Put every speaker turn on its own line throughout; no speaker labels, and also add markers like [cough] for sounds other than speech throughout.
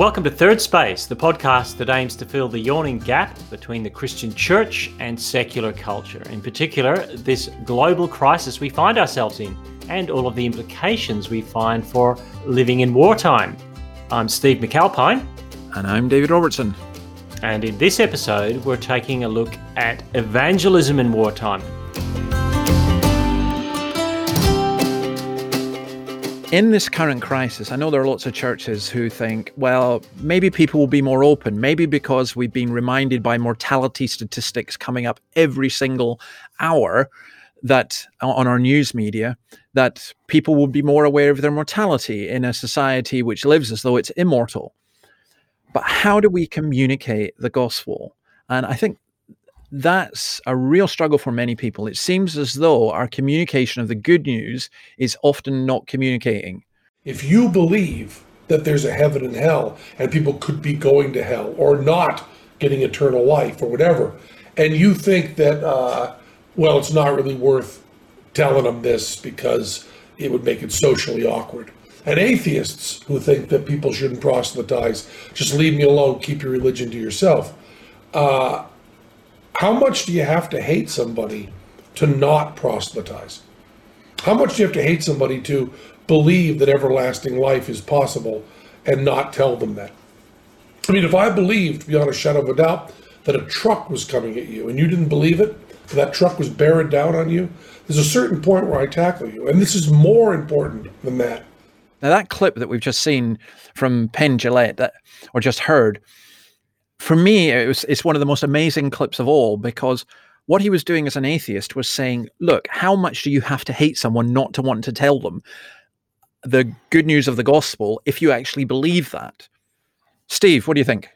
Welcome to Third Space, the podcast that aims to fill the yawning gap between the Christian church and secular culture. In particular, this global crisis we find ourselves in and all of the implications we find for living in wartime. I'm Steve McAlpine.
And I'm David Robertson.
And in this episode, we're taking a look at evangelism in wartime.
In this current crisis, I know there are lots of churches who think, well, maybe people will be more open. Maybe because we've been reminded by mortality statistics coming up every single hour that on our news media that people will be more aware of their mortality in a society which lives as though it's immortal. But how do we communicate the gospel? And I think that's a real struggle for many people. It seems as though our communication of the good news is often not communicating.
If you believe that there's a heaven and hell and people could be going to hell or not getting eternal life or whatever, and you think that, uh, well, it's not really worth telling them this because it would make it socially awkward. And atheists who think that people shouldn't proselytize, just leave me alone, keep your religion to yourself. Uh, how much do you have to hate somebody to not proselytize? How much do you have to hate somebody to believe that everlasting life is possible and not tell them that? I mean, if I believed beyond a shadow of a doubt that a truck was coming at you and you didn't believe it, that truck was bearing down on you, there's a certain point where I tackle you. And this is more important than that.
Now, that clip that we've just seen from Penn Jillette, that, or just heard, for me, it was, it's one of the most amazing clips of all because what he was doing as an atheist was saying, look, how much do you have to hate someone not to want to tell them the good news of the gospel if you actually believe that? Steve, what do you think?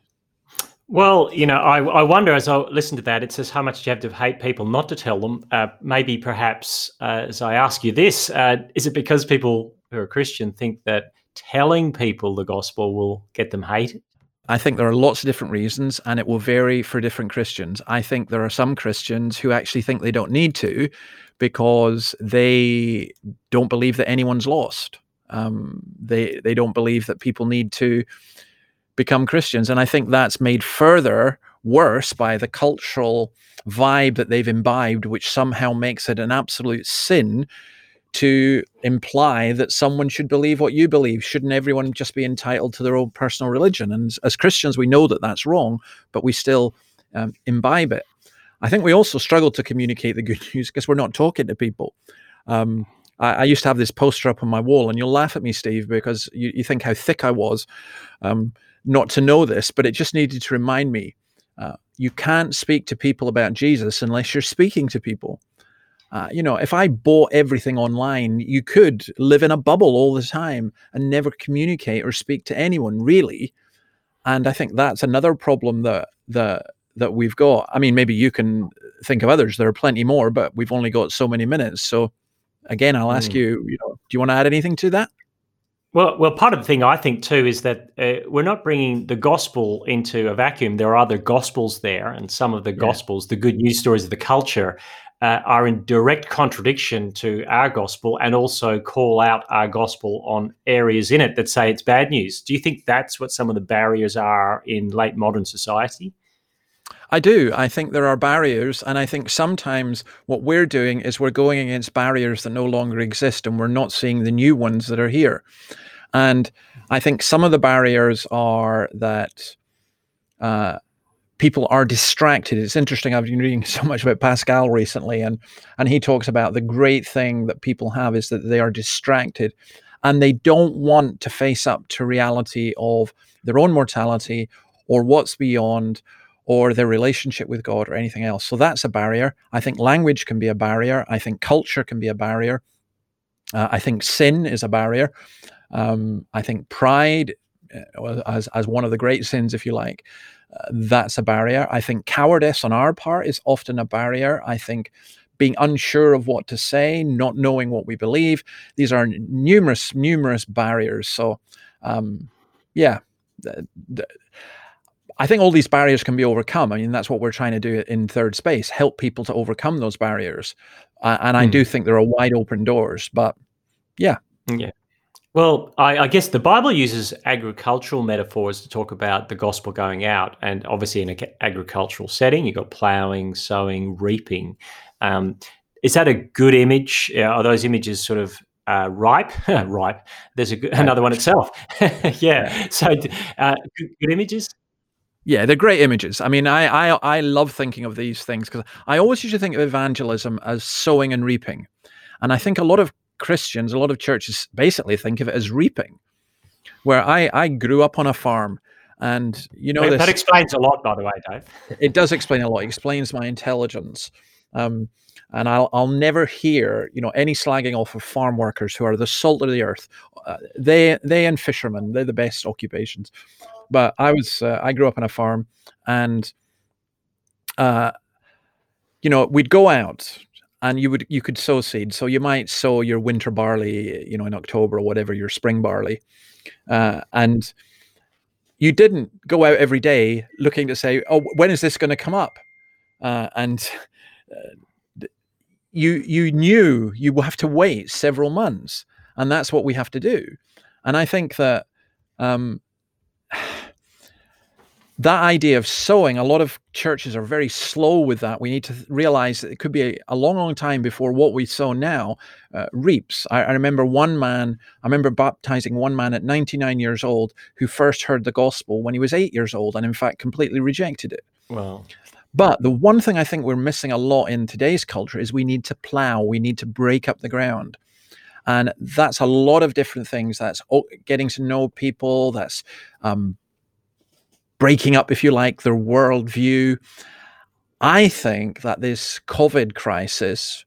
Well, you know, I, I wonder as I listen to that, it says how much do you have to hate people not to tell them. Uh, maybe, perhaps, uh, as I ask you this, uh, is it because people who are Christian think that telling people the gospel will get them hated?
I think there are lots of different reasons, and it will vary for different Christians. I think there are some Christians who actually think they don't need to because they don't believe that anyone's lost. Um, they they don't believe that people need to become Christians, and I think that's made further worse by the cultural vibe that they've imbibed, which somehow makes it an absolute sin to imply that someone should believe what you believe. Shouldn't everyone just be entitled to their own personal religion? And as Christians, we know that that's wrong, but we still um, imbibe it. I think we also struggle to communicate the good [laughs] news because we're not talking to people. Um, I, I, used to have this poster up on my wall, and you'll laugh at me, Steve, because you, you think how thick I was um, not to know this, but it just needed to remind me uh, you can't speak to people about Jesus unless you're speaking to people. Uh, you know, if I bought everything online, you could live in a bubble all the time and never communicate or speak to anyone really. And I think that's another problem that that that we've got. I mean, maybe you can think of others. There are plenty more, but we've only got so many minutes. So, again, I'll ask mm. you. You know, do you want to add anything to that?
Well, well, part of the thing I think too is that uh, we're not bringing the gospel into a vacuum. There are other gospels there, and some of the yeah. gospels, the good news stories of the culture, uh, are in direct contradiction to our gospel and also call out our gospel on areas in it that say it's bad news. Do you think that's what some of the barriers are in late modern society?
I do. I think there are barriers. And I think sometimes what we're doing is we're going against barriers that no longer exist and we're not seeing the new ones that are here. And I think some of the barriers are that uh, people are distracted. It's interesting. I've been reading [laughs] so much about Pascal recently, and and he talks about the great thing that people have is that they are distracted, and they don't want to face up to reality of their own mortality or what's beyond or their relationship with God or anything else. So that's a barrier. I think language can be a barrier. I think culture can be a barrier. Uh, I think sin is a barrier. Um, I think pride, uh, as as one of the great sins, if you like, that's a barrier. I think cowardice on our part is often a barrier. I think being unsure of what to say, not knowing what we believe, these are numerous, numerous barriers. So, um, yeah, I think all these barriers can be overcome. I mean, that's what we're trying to do in Third Space help people to overcome those barriers. Uh, and I mm. do think there are wide open doors, but yeah.
Yeah. Well, I, I, guess the Bible uses agricultural metaphors to talk about the gospel going out, and obviously in an agricultural setting, you've got ploughing, sowing, reaping. Um, is that a good image? Are those images sort of uh, ripe? [laughs] ripe. There's a, another one itself. [laughs] yeah. So, uh, good, good images.
Yeah, they're great images. I mean, I I, I love thinking of these things because I always usually think of evangelism as sowing and reaping, and I think a lot of Christians, a lot of churches basically think of it as reaping. Where I, I grew up on a farm and you know
this, that explains a lot, by the way, Dave.
it does explain a lot. It explains my intelligence. Um, and I'll I'll never hear you know any slagging off of farm workers who are the salt of the earth. Uh, they they and fishermen they're the best occupations. But I was uh, I grew up on a farm, and uh, you know we'd go out and you would you could sow seed. So you might sow your winter barley, you know, in October or whatever, your spring barley, uh, and you didn't go out every day looking to say, "Oh, when is this going to come up?" Uh, and uh, you you knew you will have to wait several months, and that's what we have to do. And I think that um, that idea of sowing, a lot of churches are very slow with that. We need to realize that it could be a, a long, long time before what we sow now uh, reaps. I, I, remember one man, I remember baptizing one man at 99 years old who first heard the gospel when he was eight years old and, in fact, completely rejected it.
Wow.
But the one thing I think we're missing a lot in today's culture is we need to plow, we need to break up the ground. And that's a lot of different things. That's getting to know people, that's um, breaking up, if you like, their worldview. I think that this COVID crisis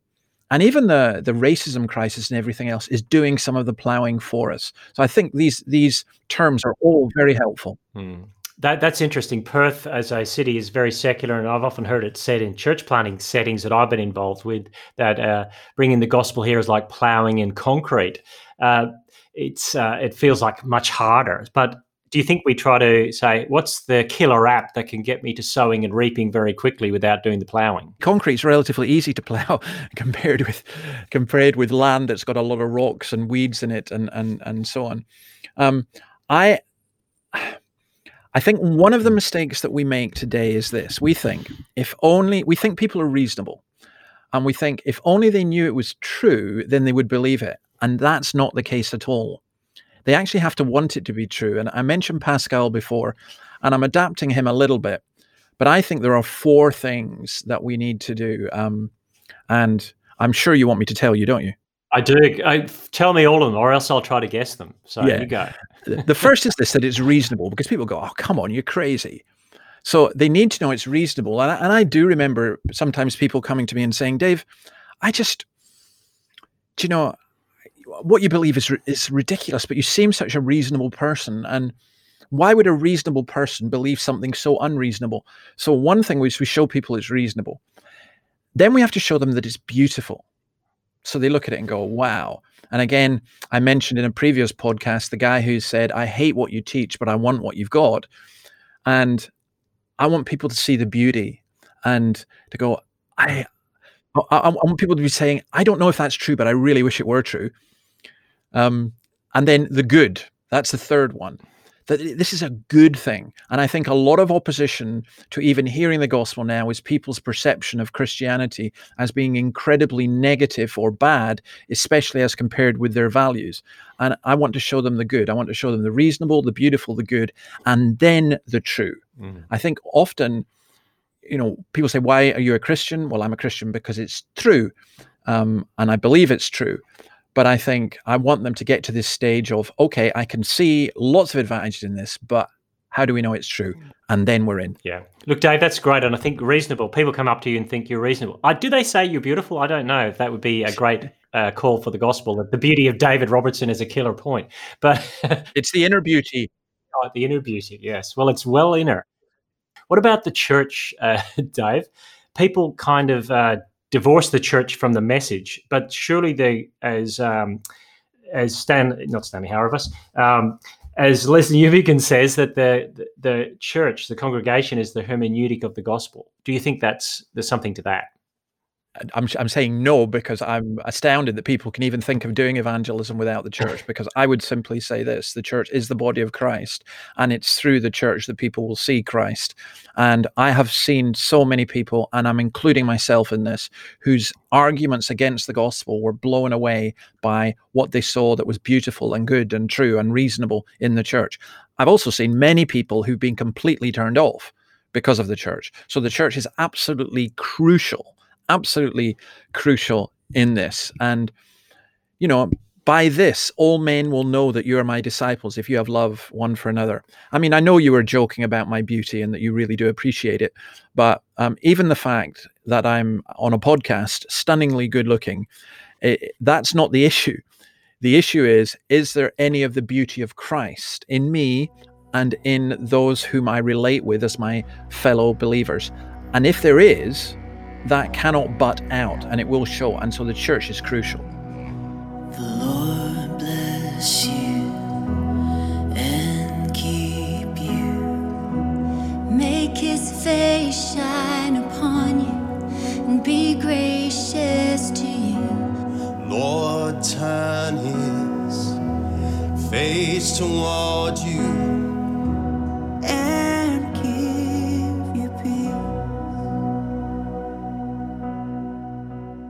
and even the the racism crisis and everything else is doing some of the plowing for us. So I think these these terms are all very helpful.
Hmm. That that's interesting. Perth as a city is very secular, and I've often heard it said in church planting settings that I've been involved with that uh, bringing the gospel here is like plowing in concrete. Uh, it's uh, it feels like much harder, but do you think we try to say what's the killer app that can get me to sowing and reaping very quickly without doing the ploughing?
Concrete's relatively easy to plough [laughs] compared with compared with land that's got a lot of rocks and weeds in it and and and so on. Um, I I think one of the mistakes that we make today is this: we think if only we think people are reasonable, and we think if only they knew it was true, then they would believe it, and that's not the case at all. They actually have to want it to be true. And I mentioned Pascal before, and I'm adapting him a little bit. But I think there are four things that we need to do. Um, and I'm sure you want me to tell you, don't you?
I do. I, tell me all of them, or else I'll try to guess them. So yeah. you go.
the first is this that it's reasonable because people go, oh, come on, you're crazy. So they need to know it's reasonable. And I, and I do remember sometimes people coming to me and saying, Dave, I just, do you know, what you believe is is ridiculous, but you seem such a reasonable person, and why would a reasonable person believe something so unreasonable? So one thing which we show people is reasonable. Then we have to show them that it's beautiful. So they look at it and go, "Wow." And again, I mentioned in a previous podcast the guy who said, "I hate what you teach, but I want what you've got," and I want people to see the beauty and to go, "I." I, I want people to be saying, I don't know if that's true, but I really wish it were true. Um, and then the good. That's the third one. That this is a good thing. And I think a lot of opposition to even hearing the gospel now is people's perception of Christianity as being incredibly negative or bad, especially as compared with their values. And I want to show them the good. I want to show them the reasonable, the beautiful, the good, and then the true. Mm. I think often, you know, people say, Why are you a Christian? Well, I'm a Christian because it's true. Um, and I believe it's true. But I think I want them to get to this stage of, okay, I can see lots of advantages in this, but how do we know it's true? And then we're in.
Yeah. Look, Dave, that's great. And I think reasonable. People come up to you and think you're reasonable. Uh, do they say you're beautiful? I don't know if that would be a great uh, call for the gospel. The beauty of David Robertson is a killer point. [laughs] But
it's the inner beauty. [laughs]
Oh, the inner beauty, yes. Well, it's well inner. What about the church, uh, [laughs] Dave? People kind of uh, divorce the church from the message. But surely they, as um, as Stan, not Stanley Hauerwas, um, as Lesslie Newbigin says, that the, the church, the congregation, is the hermeneutic of the gospel. Do you think that's there's something to that?
I'm, I'm saying no because I'm astounded that people can even think of doing evangelism without the church. [laughs] Because I would simply say this the church is the body of Christ, and it's through the church that people will see Christ. And I have seen so many people, and I'm including myself in this, whose arguments against the gospel were blown away by what they saw that was beautiful and good and true and reasonable in the church. I've also seen many people who've been completely turned off because of the church. So the church is absolutely crucial absolutely crucial in this. And, you know, by this, all men will know that you are my disciples if you have love one for another. I mean, I know you were joking about my beauty and that you really do appreciate it, but um, even the fact that I'm on a podcast, stunningly good looking, it, that's not the issue. The issue is, is there any of the beauty of Christ in me and in those whom I relate with as my fellow believers? And if there is, that cannot butt out and it will show. And so the church is crucial.
The Lord bless you and keep you. Make his face shine upon you and be gracious to you.
Lord, turn his face toward you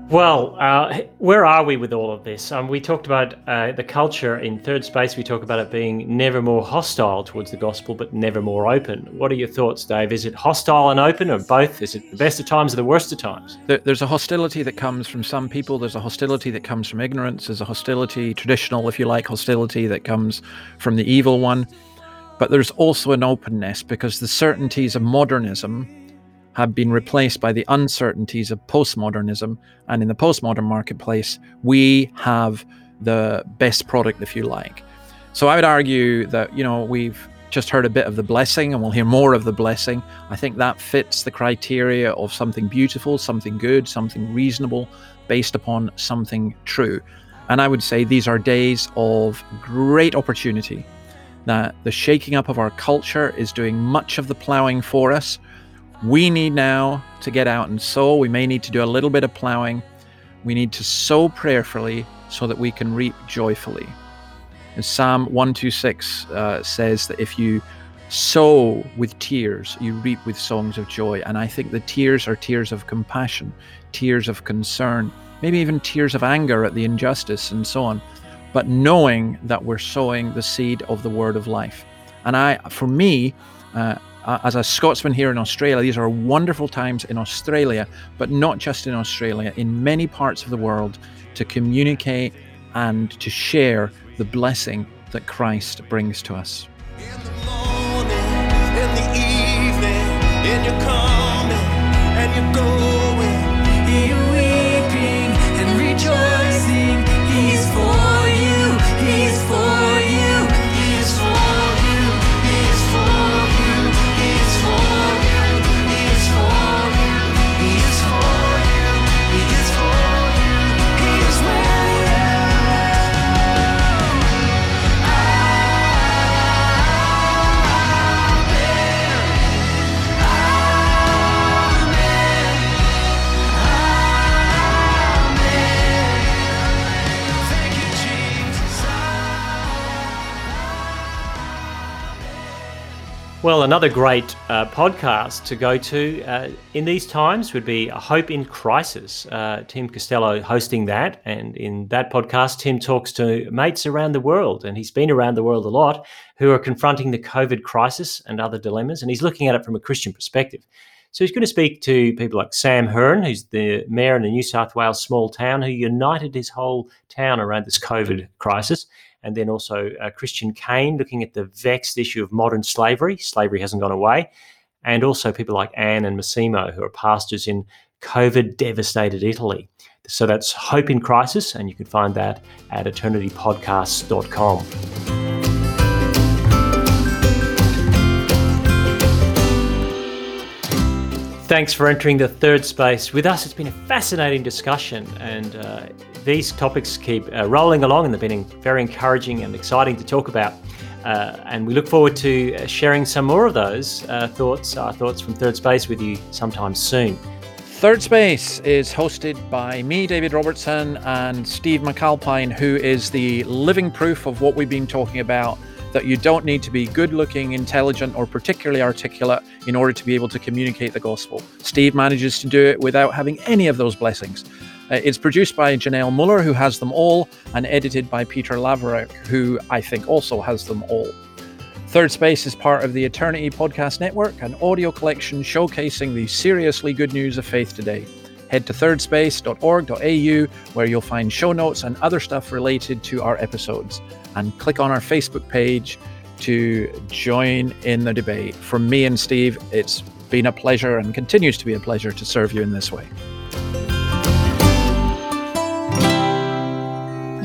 Well, uh, where are we with all of this? Um, we talked about uh, the culture in third space. We talk about it being never more hostile towards the gospel, but never more open. What are your thoughts, Dave? Is it hostile and open, or both? Is it the best of times or the worst of times?
There's a hostility that comes from some people. There's a hostility that comes from ignorance. There's a hostility, traditional, if you like, hostility that comes from the evil one. But there's also an openness because the certainties of modernism have been replaced by the uncertainties of postmodernism. And in the postmodern marketplace, we have the best product, if you like. So I would argue that, you know, we've just heard a bit of the blessing and we'll hear more of the blessing. I think that fits the criteria of something beautiful, something good, something reasonable, based upon something true. And I would say these are days of great opportunity. That the shaking up of our culture is doing much of the plowing for us. We need now to get out and sow. We may need to do a little bit of plowing. We need to sow prayerfully so that we can reap joyfully. And Psalm 126 uh, says that if you sow with tears, you reap with songs of joy. And I think the tears are tears of compassion, tears of concern, maybe even tears of anger at the injustice and so on. But knowing that we're sowing the seed of the word of life. And I, for me, uh, as a Scotsman here in Australia, these are wonderful times in Australia, but not just in Australia, in many parts of the world to communicate and to share the blessing that Christ brings to us.
Well, another great uh, podcast to go to uh, in these times would be Hope in Crisis. Uh, Tim Costello hosting that. And in that podcast, Tim talks to mates around the world, and he's been around the world a lot, who are confronting the COVID crisis and other dilemmas. And he's looking at it from a Christian perspective. So he's going to speak to people like Sam Hearn, who's the mayor in a New South Wales small town, who united his whole town around this COVID crisis and then also uh, Christine Caine looking at the vexed issue of modern slavery. Slavery hasn't gone away. And also people like Anne and Massimo, who are pastors in COVID devastated Italy. So that's Hope in Crisis, and you can find that at eternitypodcasts.com. Thanks for entering the third space with us. It's been a fascinating discussion, and uh, these topics keep uh, rolling along, and they've been very encouraging and exciting to talk about. Uh, and we look forward to uh, sharing some more of those uh, thoughts, our thoughts from third space, with you sometime soon.
Third Space is hosted by me, David Robertson, and Steve McAlpine, who is the living proof of what we've been talking about that you don't need to be good looking, intelligent, or particularly articulate in order to be able to communicate the gospel. Steve manages to do it without having any of those blessings. Uh, it's produced by Janelle Muller, who has them all, and edited by Peter Laverak, who I think also has them all. Third Space is part of the Eternity Podcast Network, an audio collection showcasing the seriously good news of faith today. Head to thirdspace.org.au where you'll find show notes and other stuff related to our episodes. And click on our Facebook page to join in the debate. From me and Steve, it's been a pleasure and continues to be a pleasure to serve you in this way.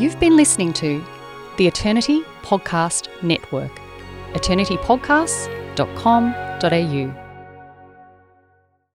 You've been listening to the Eternity Podcast Network eternitypodcasts.com.au.